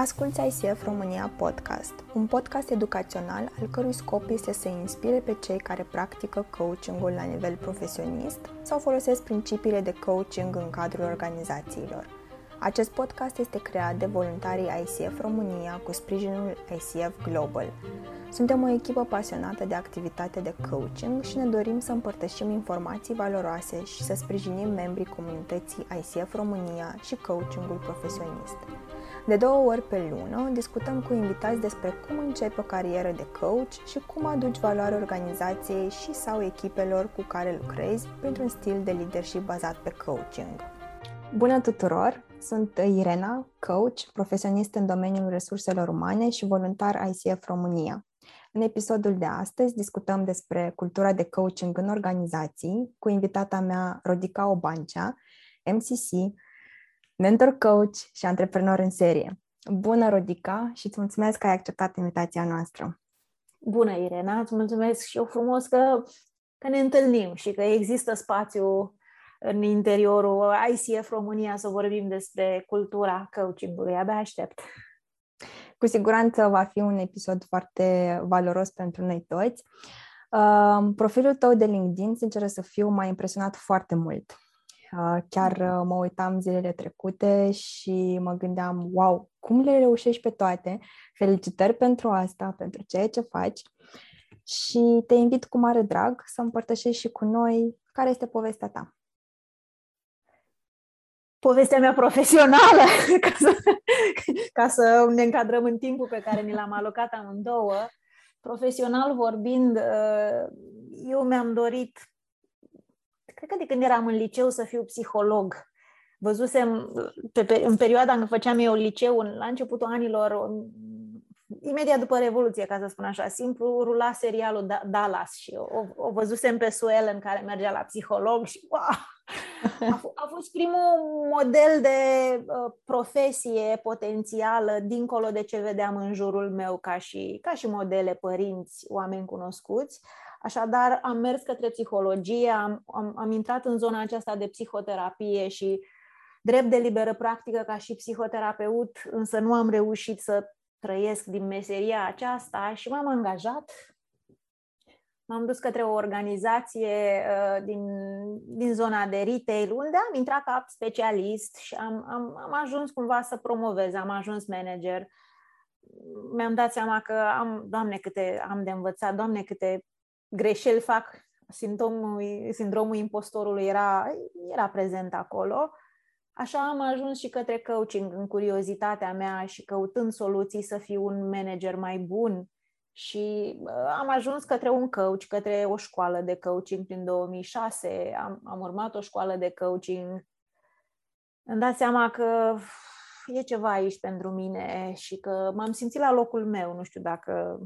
Asculți ICF România Podcast, un podcast educațional al cărui scop este să inspire pe cei care practică coachingul la nivel profesionist sau folosesc principiile de coaching în cadrul organizațiilor. Acest podcast este creat de voluntarii ICF România cu sprijinul ICF Global. Suntem o echipă pasionată de activitate de coaching și ne dorim să împărtășim informații valoroase și să sprijinim membrii comunității ICF România și coachingul profesionist. De două ori pe lună discutăm cu invitați despre cum începi o carieră de coach și cum aduci valoare organizației și sau echipelor cu care lucrezi printr-un stil de leadership bazat pe coaching. Bună tuturor! Sunt Irena, coach, profesionist în domeniul resurselor umane și voluntar ICF România. În episodul de astăzi discutăm despre cultura de coaching în organizații cu invitata mea Rodica Obancea, MCC, mentor coach și antreprenor în serie. Bună, Rodica, și îți mulțumesc că ai acceptat invitația noastră. Bună, Irena, îți mulțumesc și eu frumos că, că ne întâlnim și că există spațiu în interiorul ICF România să vorbim despre cultura coachingului. Abia aștept. Cu siguranță va fi un episod foarte valoros pentru noi toți. Uh, profilul tău de LinkedIn, sincer să fiu, m-a impresionat foarte mult. Uh, chiar uh, mă uitam zilele trecute și mă gândeam, wow, cum le reușești pe toate? Felicitări pentru asta, pentru ceea ce faci. Și te invit cu mare drag să împărtășești și cu noi care este povestea ta povestea mea profesională, ca să, ca să ne încadrăm în timpul pe care ni l-am alocat amândouă. Profesional vorbind, uh, eu mi-am dorit, cred că de când eram în liceu, să fiu psiholog. Văzusem, pe, pe, în perioada în care făceam eu liceu, la începutul anilor, imediat după Revoluție, ca să spun așa, simplu, rula serialul da- Dallas și o, o văzusem pe Suel în care mergea la psiholog și wow, a, f- a fost primul model de uh, profesie potențială dincolo de ce vedeam în jurul meu ca și, ca și modele părinți, oameni cunoscuți. Așadar, am mers către psihologie, am, am, am intrat în zona aceasta de psihoterapie și drept de liberă practică ca și psihoterapeut, însă nu am reușit să trăiesc din meseria aceasta și m-am angajat. M-am dus către o organizație uh, din, din zona de retail, unde am intrat ca specialist și am, am, am ajuns cumva să promovez, am ajuns manager. Mi-am dat seama că am, doamne, câte am de învățat, doamne, câte greșeli fac. Sindromul, sindromul impostorului era, era prezent acolo Așa am ajuns și către coaching în curiozitatea mea și căutând soluții să fiu un manager mai bun. Și am ajuns către un coach, către o școală de coaching prin 2006. Am, am urmat o școală de coaching. Îmi dat seama că e ceva aici pentru mine și că m-am simțit la locul meu. Nu știu dacă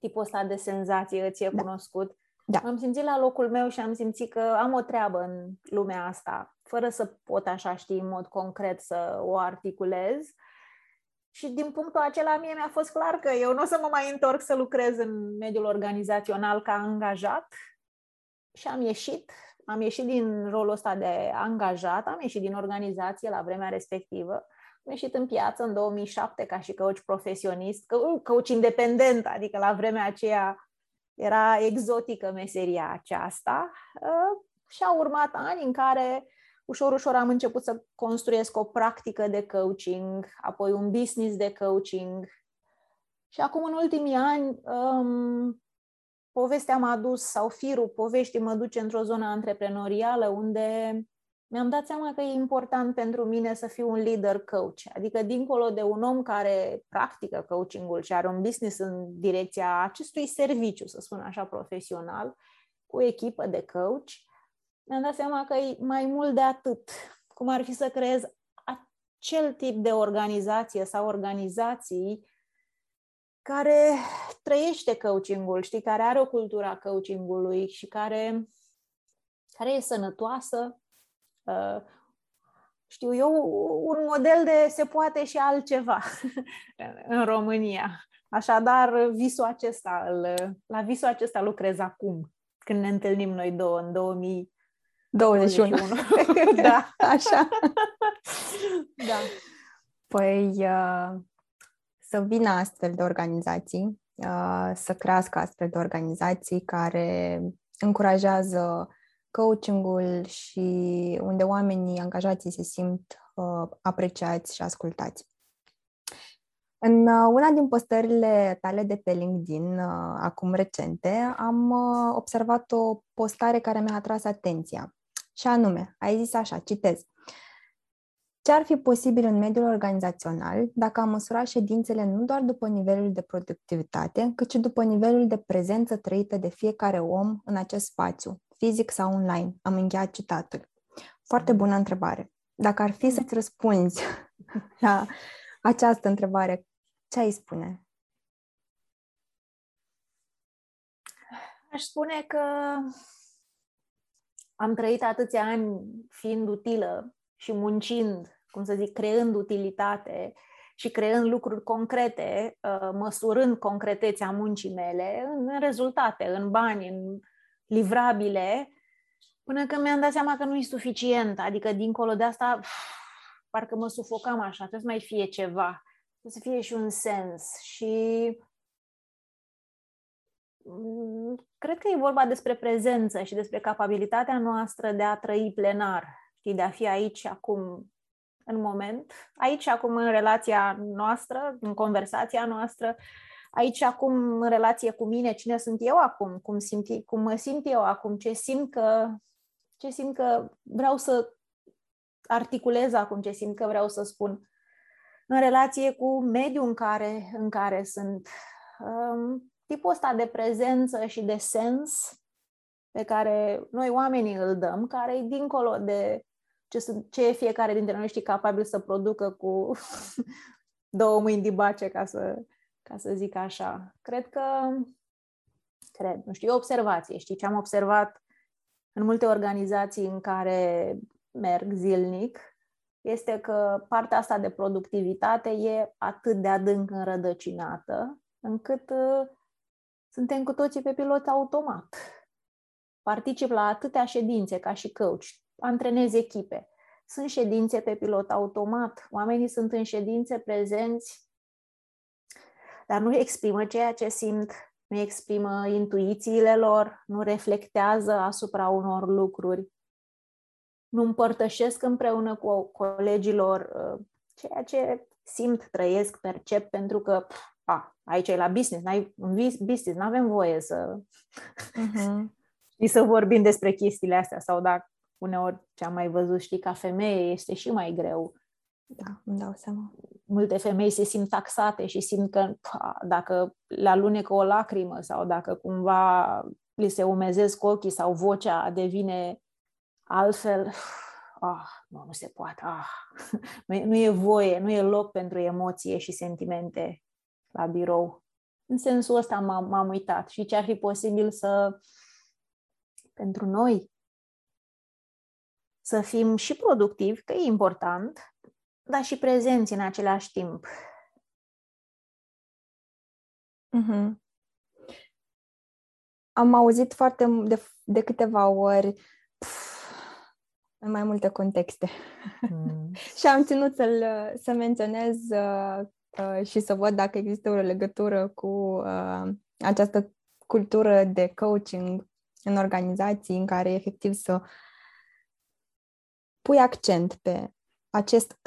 tipul ăsta de senzație îți e da. cunoscut. Da. M-am simțit la locul meu și am simțit că am o treabă în lumea asta fără să pot așa ști în mod concret să o articulez. Și din punctul acela mie mi-a fost clar că eu nu o să mă mai întorc să lucrez în mediul organizațional ca angajat și am ieșit, am ieșit din rolul ăsta de angajat, am ieșit din organizație la vremea respectivă, am ieșit în piață în 2007 ca și coach profesionist, coach independent, adică la vremea aceea era exotică meseria aceasta uh, și au urmat ani în care ușor, ușor am început să construiesc o practică de coaching, apoi un business de coaching. Și acum, în ultimii ani, um, povestea m-a dus, sau firul poveștii mă duce într-o zonă antreprenorială, unde mi-am dat seama că e important pentru mine să fiu un leader coach, adică dincolo de un om care practică coachingul și are un business în direcția acestui serviciu, să spun așa, profesional, cu o echipă de coach, mi-am dat seama că e mai mult de atât. Cum ar fi să creez acel tip de organizație sau organizații care trăiește coachingul, știi, care are o cultură a coachingului și care, care e sănătoasă. Uh, știu eu, un model de se poate și altceva în România. Așadar, visul acesta, la visul acesta lucrez acum, când ne întâlnim noi două în 2000, 21. 21. da, așa. da. Păi uh, să vină astfel de organizații, uh, să crească astfel de organizații care încurajează coachingul și unde oamenii angajații se simt uh, apreciați și ascultați. În uh, una din postările tale de pe LinkedIn, uh, acum recente, am uh, observat o postare care mi-a atras atenția. Și anume, ai zis așa, citez. Ce ar fi posibil în mediul organizațional dacă am măsurat ședințele nu doar după nivelul de productivitate, cât și după nivelul de prezență trăită de fiecare om în acest spațiu, fizic sau online? Am încheiat citatul. Foarte bună întrebare. Dacă ar fi să-ți răspunzi la această întrebare, ce ai spune? Aș spune că am trăit atâția ani fiind utilă și muncind, cum să zic, creând utilitate și creând lucruri concrete, uh, măsurând concretețea muncii mele în rezultate, în bani, în livrabile, până când mi-am dat seama că nu e suficient. Adică, dincolo de asta, parcă mă sufocam așa, trebuie să mai fie ceva, trebuie să fie și un sens. Și mm, cred că e vorba despre prezență și despre capabilitatea noastră de a trăi plenar, știi, de a fi aici acum, în moment, aici acum în relația noastră, în conversația noastră, aici acum în relație cu mine, cine sunt eu acum, cum, simt, cum mă simt eu acum, ce simt că, ce simt că vreau să articulez acum, ce simt că vreau să spun în relație cu mediul în care, în care sunt. Um, tipul ăsta de prezență și de sens pe care noi oamenii îl dăm, care e dincolo de ce, sunt, ce e fiecare dintre noi știi capabil să producă cu două mâini de bace, ca să, ca să zic așa. Cred că, cred, nu știu, e observație, știi, ce am observat în multe organizații în care merg zilnic, este că partea asta de productivitate e atât de adânc înrădăcinată, încât uh, suntem cu toții pe pilot automat. Particip la atâtea ședințe ca și coach, antrenez echipe. Sunt ședințe pe pilot automat, oamenii sunt în ședințe prezenți, dar nu exprimă ceea ce simt, nu exprimă intuițiile lor, nu reflectează asupra unor lucruri, nu împărtășesc împreună cu colegilor uh, ceea ce simt, trăiesc, percep, pentru că a, aici e la business, n-ai, în business nu avem voie să uh-huh. și să vorbim despre chestiile astea sau dacă uneori ce am mai văzut, știi, ca femeie este și mai greu. Da, îmi dau seama. Multe femei se simt taxate și simt că pa, dacă le alunecă o lacrimă sau dacă cumva li se umezesc ochii sau vocea devine altfel, ah, nu, nu se poate, ah. nu e voie, nu e loc pentru emoție și sentimente la birou. În sensul ăsta m-am, m-am uitat și ce ar fi posibil să, pentru noi, să fim și productivi, că e important, dar și prezenți în același timp. Mm-hmm. Am auzit foarte de, de câteva ori pf, în mai multe contexte. Mm. și am ținut să-l, să menționez uh, uh, și să văd dacă există o legătură cu uh, această cultură de coaching în organizații în care efectiv să pui accent pe acest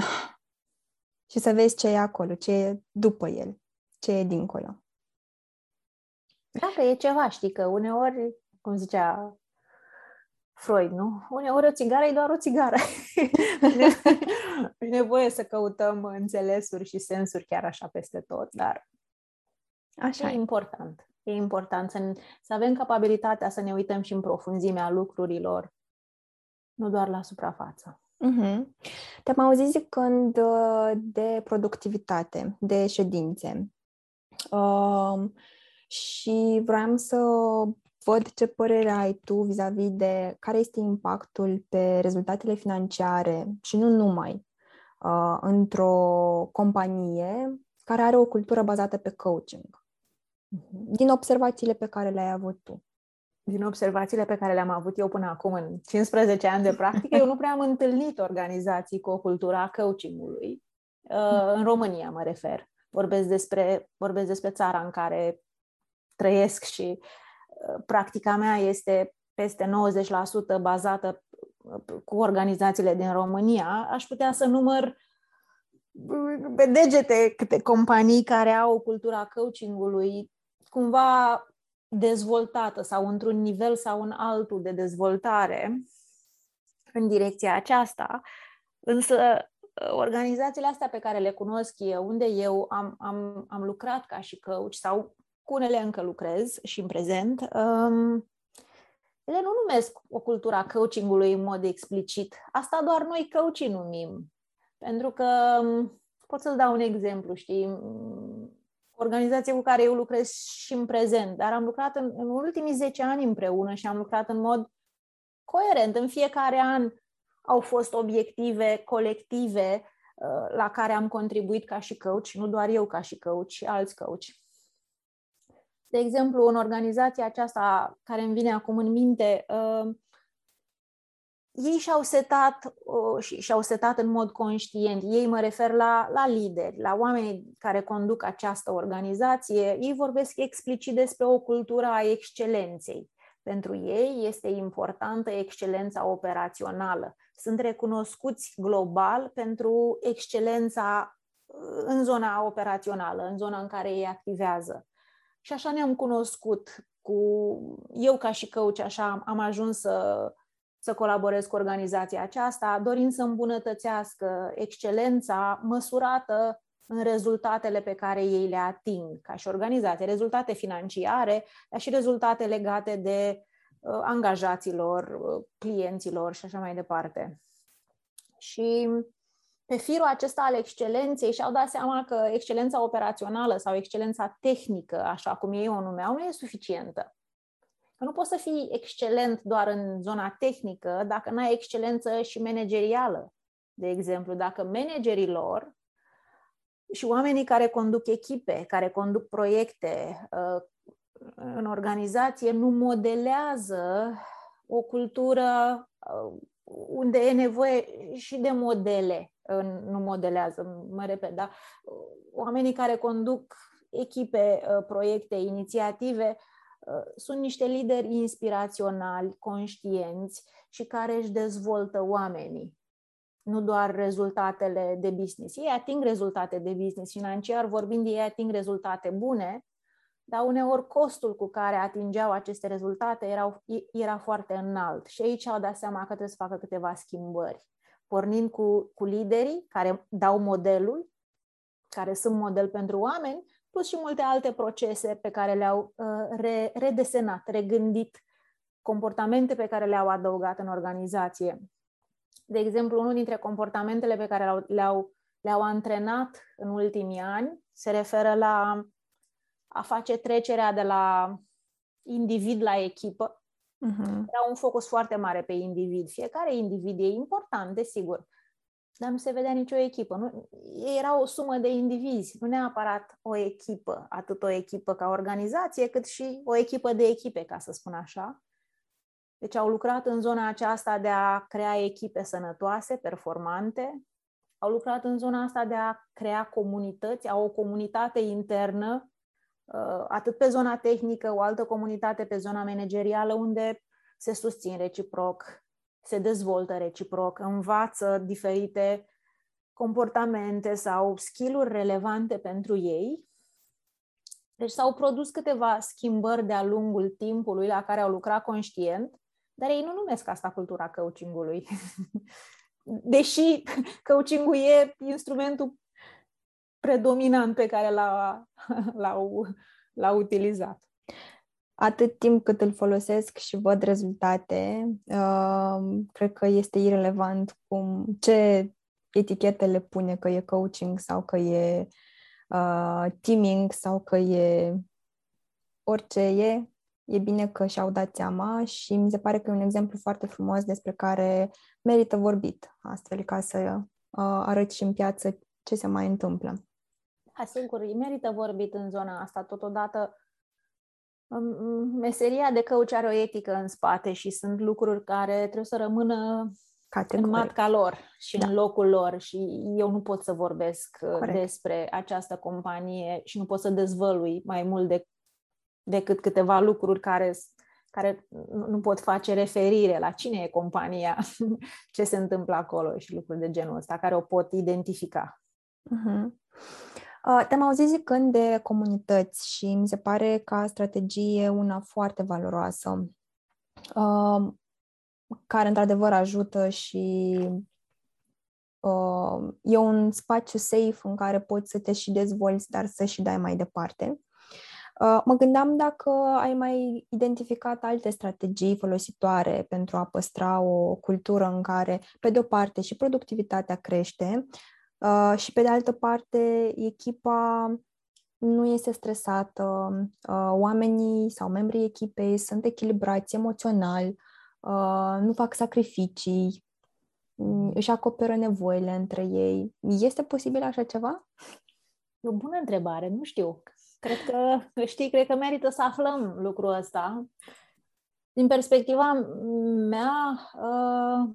și să vezi ce e acolo, ce e după el, ce e dincolo. Dacă e ceva, știi că uneori, cum zicea Freud, nu? Uneori o țigară e doar o țigară. e nevoie să căutăm înțelesuri și sensuri chiar așa peste tot, dar așa e, e. important. E important să, să avem capabilitatea să ne uităm și în profunzimea lucrurilor, nu doar la suprafață. Mm-hmm. Te-am auzit zicând uh, de productivitate, de ședințe. Uh, și vreau să văd ce părere ai tu vis-a-vis de care este impactul pe rezultatele financiare și nu numai uh, într-o companie care are o cultură bazată pe coaching. Mm-hmm. Din observațiile pe care le-ai avut tu. Din observațiile pe care le-am avut eu până acum, în 15 ani de practică, eu nu prea am întâlnit organizații cu o cultură a coachingului. Uh, în România mă refer. Vorbesc despre, vorbesc despre țara în care trăiesc și uh, practica mea este peste 90% bazată cu organizațiile din România. Aș putea să număr pe degete câte companii care au cultura coachingului cumva dezvoltată sau într-un nivel sau în altul de dezvoltare în direcția aceasta, însă organizațiile astea pe care le cunosc eu, unde eu am, am, am lucrat ca și coach sau cu unele încă lucrez și în prezent, um, ele nu numesc o cultura coachingului în mod explicit. Asta doar noi coachii numim. Pentru că um, pot să-ți dau un exemplu, știi? Organizație cu care eu lucrez și în prezent, dar am lucrat în, în ultimii 10 ani împreună și am lucrat în mod coerent. În fiecare an au fost obiective colective uh, la care am contribuit ca și coach, nu doar eu ca și coach, și alți coach. De exemplu, în organizația aceasta care îmi vine acum în minte, uh, ei și-au setat uh, și și-au setat în mod conștient. Ei mă refer la, la lideri, la oamenii care conduc această organizație. Ei vorbesc explicit despre o cultură a excelenței. Pentru ei este importantă excelența operațională. Sunt recunoscuți global pentru excelența uh, în zona operațională, în zona în care ei activează. Și așa ne-am cunoscut cu eu ca și coach, așa am ajuns să, să colaborez cu organizația aceasta, dorind să îmbunătățească excelența măsurată în rezultatele pe care ei le ating ca și organizație, rezultate financiare, dar și rezultate legate de uh, angajaților, uh, clienților și așa mai departe. Și pe firul acesta al excelenței și-au dat seama că excelența operațională sau excelența tehnică, așa cum ei o numeau, nu e suficientă. Că nu poți să fii excelent doar în zona tehnică dacă nu ai excelență și managerială. De exemplu, dacă managerii lor și oamenii care conduc echipe, care conduc proiecte uh, în organizație nu modelează o cultură uh, unde e nevoie și de modele, nu modelează, mă repet, da? Oamenii care conduc echipe, uh, proiecte, inițiative, sunt niște lideri inspiraționali, conștienți și care își dezvoltă oamenii nu doar rezultatele de business. Ei ating rezultate de business financiar, vorbind ei ating rezultate bune, dar uneori costul cu care atingeau aceste rezultate erau, era foarte înalt. Și aici au dat seama că trebuie să facă câteva schimbări. Pornind cu, cu liderii care dau modelul, care sunt model pentru oameni, plus și multe alte procese pe care le-au uh, re, redesenat, regândit, comportamente pe care le-au adăugat în organizație. De exemplu, unul dintre comportamentele pe care le-au, le-au, le-au antrenat în ultimii ani se referă la a face trecerea de la individ la echipă. Uh-huh. Era un focus foarte mare pe individ. Fiecare individ e important, desigur, dar nu se vedea nicio echipă. Nu, era o sumă de indivizi, nu neapărat o echipă, atât o echipă ca organizație, cât și o echipă de echipe, ca să spun așa. Deci au lucrat în zona aceasta de a crea echipe sănătoase, performante, au lucrat în zona asta de a crea comunități, au o comunitate internă, uh, atât pe zona tehnică, o altă comunitate pe zona managerială, unde se susțin reciproc, se dezvoltă reciproc, învață diferite comportamente sau skill-uri relevante pentru ei. Deci s-au produs câteva schimbări de-a lungul timpului la care au lucrat conștient dar ei nu numesc asta cultura coachingului. Deși coachingul e instrumentul predominant pe care l-a, l-au, l-au utilizat. Atât timp cât îl folosesc și văd rezultate, uh, cred că este irelevant cum, ce etichete le pune, că e coaching sau că e uh, teaming sau că e orice e, e bine că și-au dat seama și mi se pare că e un exemplu foarte frumos despre care merită vorbit, astfel ca să uh, arăți și în piață ce se mai întâmplă. Asigur, îi merită vorbit în zona asta. Totodată, meseria de coach are o etică în spate și sunt lucruri care trebuie să rămână Categoric. în matca lor și da. în locul lor și eu nu pot să vorbesc uh, Corect. despre această companie și nu pot să dezvălui mai mult de, decât câteva lucruri care, care nu pot face referire la cine e compania, ce se întâmplă acolo și lucruri de genul ăsta, care o pot identifica. Uh-huh. Uh, te-am auzit zicând de comunități și mi se pare ca strategie una foarte valoroasă. Uh, care într-adevăr ajută și uh, e un spațiu safe în care poți să te și dezvolți, dar să și dai mai departe. Uh, mă gândeam dacă ai mai identificat alte strategii folositoare pentru a păstra o cultură în care, pe de o parte, și productivitatea crește uh, și, pe de altă parte, echipa nu este stresată, uh, oamenii sau membrii echipei sunt echilibrați emoțional, Uh, nu fac sacrificii, mm, își acoperă nevoile între ei. Este posibil așa ceva? E o bună întrebare, nu știu. Cred că, știi, cred că merită să aflăm lucrul ăsta. Din perspectiva mea, uh,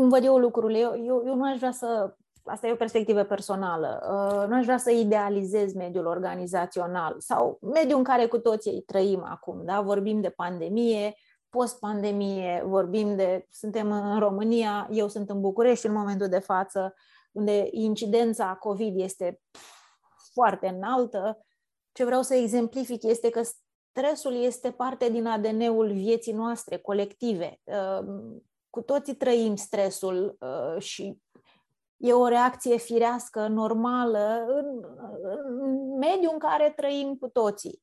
cum văd eu lucrurile, eu, eu, eu nu aș vrea să asta e o perspectivă personală, uh, nu aș vrea să idealizez mediul organizațional sau mediul în care cu toții trăim acum, da? vorbim de pandemie, post-pandemie, vorbim de, suntem în România, eu sunt în București în momentul de față, unde incidența COVID este foarte înaltă. Ce vreau să exemplific este că stresul este parte din ADN-ul vieții noastre colective. Uh, cu toții trăim stresul uh, și e o reacție firească, normală, în, în mediul în care trăim cu toții.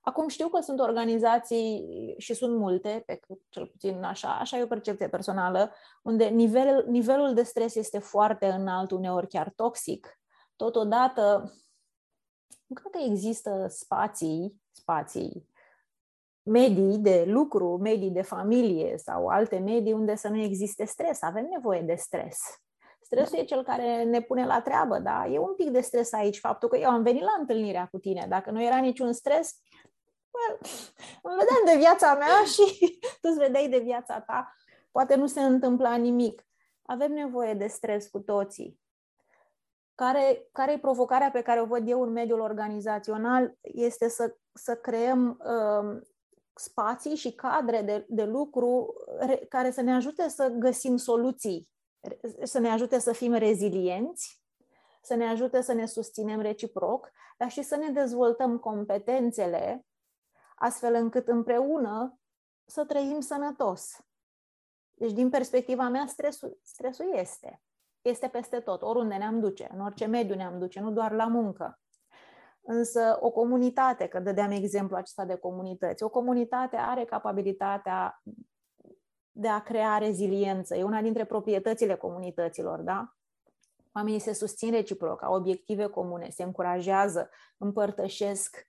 Acum știu că sunt organizații și sunt multe, pe cel puțin așa, așa e o percepție personală, unde nivel, nivelul de stres este foarte înalt, uneori chiar toxic. Totodată, nu cred că există spații, spații, medii de lucru, medii de familie sau alte medii unde să nu existe stres. Avem nevoie de stres. Stresul e cel care ne pune la treabă, da? E un pic de stres aici, faptul că eu am venit la întâlnirea cu tine. Dacă nu era niciun stres, well, îmi vedeam de viața mea și tu îți vedeai de viața ta. Poate nu se întâmpla nimic. Avem nevoie de stres cu toții. Care, care e provocarea pe care o văd eu în mediul organizațional? Este să, să creăm uh, spații și cadre de, de lucru re, care să ne ajute să găsim soluții să ne ajute să fim rezilienți, să ne ajute să ne susținem reciproc, dar și să ne dezvoltăm competențele astfel încât împreună să trăim sănătos. Deci, din perspectiva mea, stresul, stresul este. Este peste tot, oriunde ne-am duce, în orice mediu ne-am duce, nu doar la muncă. Însă o comunitate, că dădeam exemplu acesta de comunități, o comunitate are capabilitatea de a crea reziliență. E una dintre proprietățile comunităților, da? Oamenii se susțin reciproc, au obiective comune, se încurajează, împărtășesc.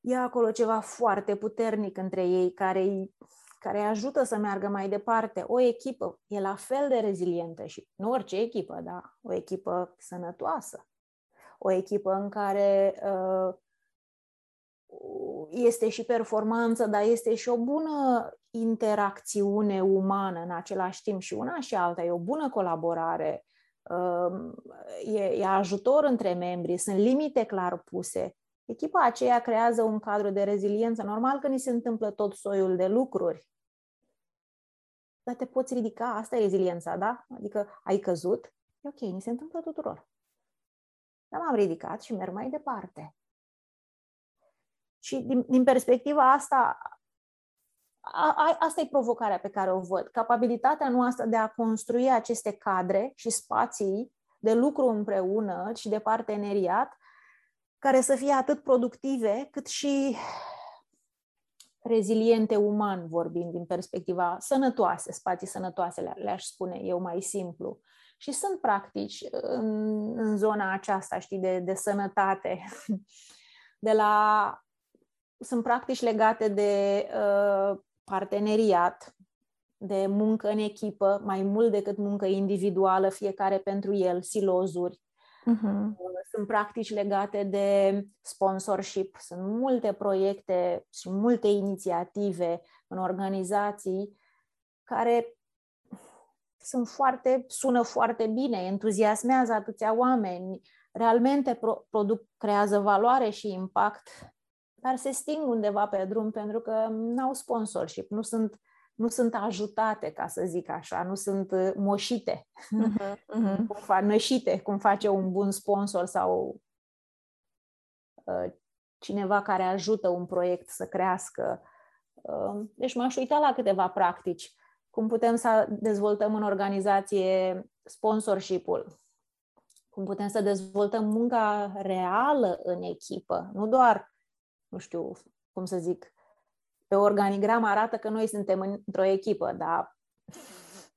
E acolo ceva foarte puternic între ei care îi, care îi ajută să meargă mai departe. O echipă e la fel de rezilientă și nu orice echipă, da? O echipă sănătoasă. O echipă în care uh, este și performanță, dar este și o bună interacțiune umană în același timp și una și alta, e o bună colaborare, um, e, e ajutor între membri, sunt limite clar puse. Echipa aceea creează un cadru de reziliență. Normal că ni se întâmplă tot soiul de lucruri, dar te poți ridica, asta e reziliența, da? Adică ai căzut, e ok, ni se întâmplă tuturor. Dar m-am ridicat și merg mai departe. Și din, din perspectiva asta, a, a, asta e provocarea pe care o văd. Capabilitatea noastră de a construi aceste cadre și spații de lucru împreună și de parteneriat care să fie atât productive cât și reziliente uman, vorbind din perspectiva sănătoase, spații sănătoase, le- le-aș spune eu mai simplu. Și sunt practici în, în zona aceasta, știi, de, de sănătate, de la sunt practici legate de uh, parteneriat, de muncă în echipă, mai mult decât muncă individuală, fiecare pentru el, silozuri, Uh-huh. Sunt practici legate de sponsorship, sunt multe proiecte și multe inițiative în organizații care sunt foarte, sună foarte bine, entuziasmează atâția oameni, realmente pro- produc, creează valoare și impact, dar se sting undeva pe drum pentru că n-au sponsorship, nu sunt, nu sunt ajutate, ca să zic așa, nu sunt uh, moșite, uh-huh, uh-huh. Cum fa- nășite, cum face un bun sponsor sau uh, cineva care ajută un proiect să crească. Uh, deci m-aș uita la câteva practici. Cum putem să dezvoltăm în organizație sponsorship-ul, cum putem să dezvoltăm munca reală în echipă, nu doar, nu știu cum să zic, pe organigram arată că noi suntem într-o echipă, dar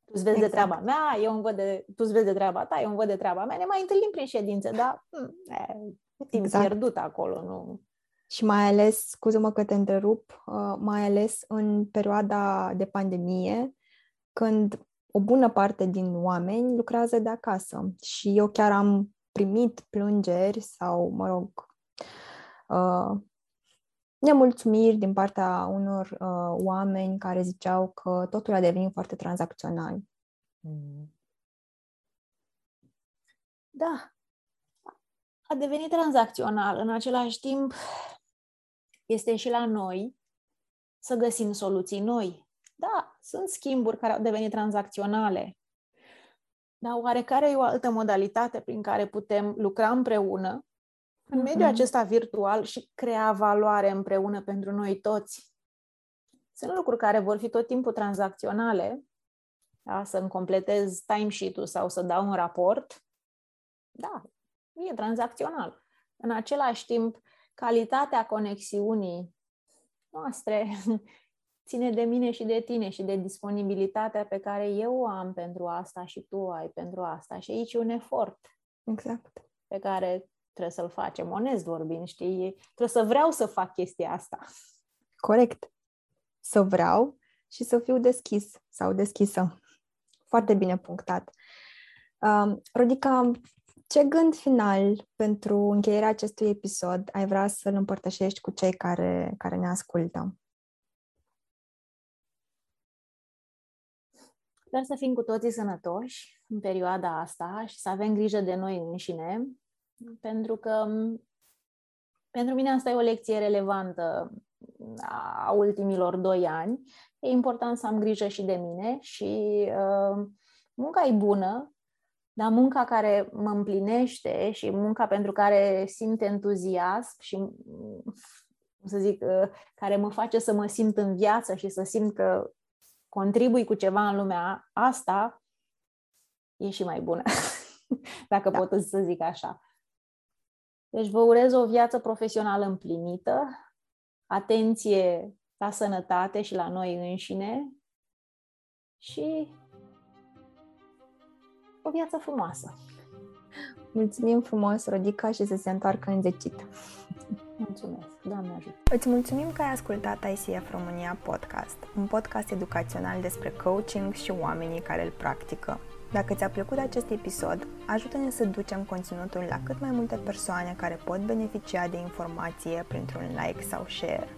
tu vezi exact. de treaba mea, eu îmi văd de, tu vezi de treaba ta, eu îmi văd de treaba mea, ne mai întâlnim prin ședințe, dar hmm, e, timp exact. pierdut acolo, nu... Și mai ales, scuză-mă că te întrerup, uh, mai ales în perioada de pandemie, când o bună parte din oameni lucrează de acasă și eu chiar am primit plângeri sau, mă rog, uh, nemulțumiri din partea unor uh, oameni care ziceau că totul a devenit foarte tranzacțional. Mm. Da, a devenit tranzacțional. În același timp, este și la noi să găsim soluții noi. Da, sunt schimburi care au devenit tranzacționale, dar oarecare e o altă modalitate prin care putem lucra împreună în mediul mm-hmm. acesta virtual și crea valoare împreună pentru noi toți. Sunt lucruri care vor fi tot timpul tranzacționale, da? să-mi completez timesheet-ul sau să dau un raport, da, e tranzacțional. În același timp, calitatea conexiunii noastre ține de mine și de tine și de disponibilitatea pe care eu o am pentru asta și tu ai pentru asta. Și aici e un efort. Exact. Pe care trebuie să-l facem, onest vorbind, știi? Trebuie să vreau să fac chestia asta. Corect. Să vreau și să fiu deschis sau deschisă. Foarte bine punctat. Uh, Rodica, ce gând final pentru încheierea acestui episod ai vrea să-l împărtășești cu cei care, care ne ascultă? Sper să fim cu toții sănătoși în perioada asta și să avem grijă de noi înșine, pentru că pentru mine asta e o lecție relevantă a ultimilor doi ani. E important să am grijă și de mine și uh, munca e bună, dar munca care mă împlinește și munca pentru care simt entuziasm și, cum să zic, uh, care mă face să mă simt în viață și să simt că contribui cu ceva în lumea asta, e și mai bună, dacă da. pot să zic așa. Deci vă urez o viață profesională împlinită, atenție la sănătate și la noi înșine și o viață frumoasă. Mulțumim frumos, Rodica, și să se întoarcă înzecit. Mulțumesc, Doamne ajută! Îți mulțumim că ai ascultat ICF România Podcast, un podcast educațional despre coaching și oamenii care îl practică. Dacă ți-a plăcut acest episod, ajută-ne să ducem conținutul la cât mai multe persoane care pot beneficia de informație printr-un like sau share.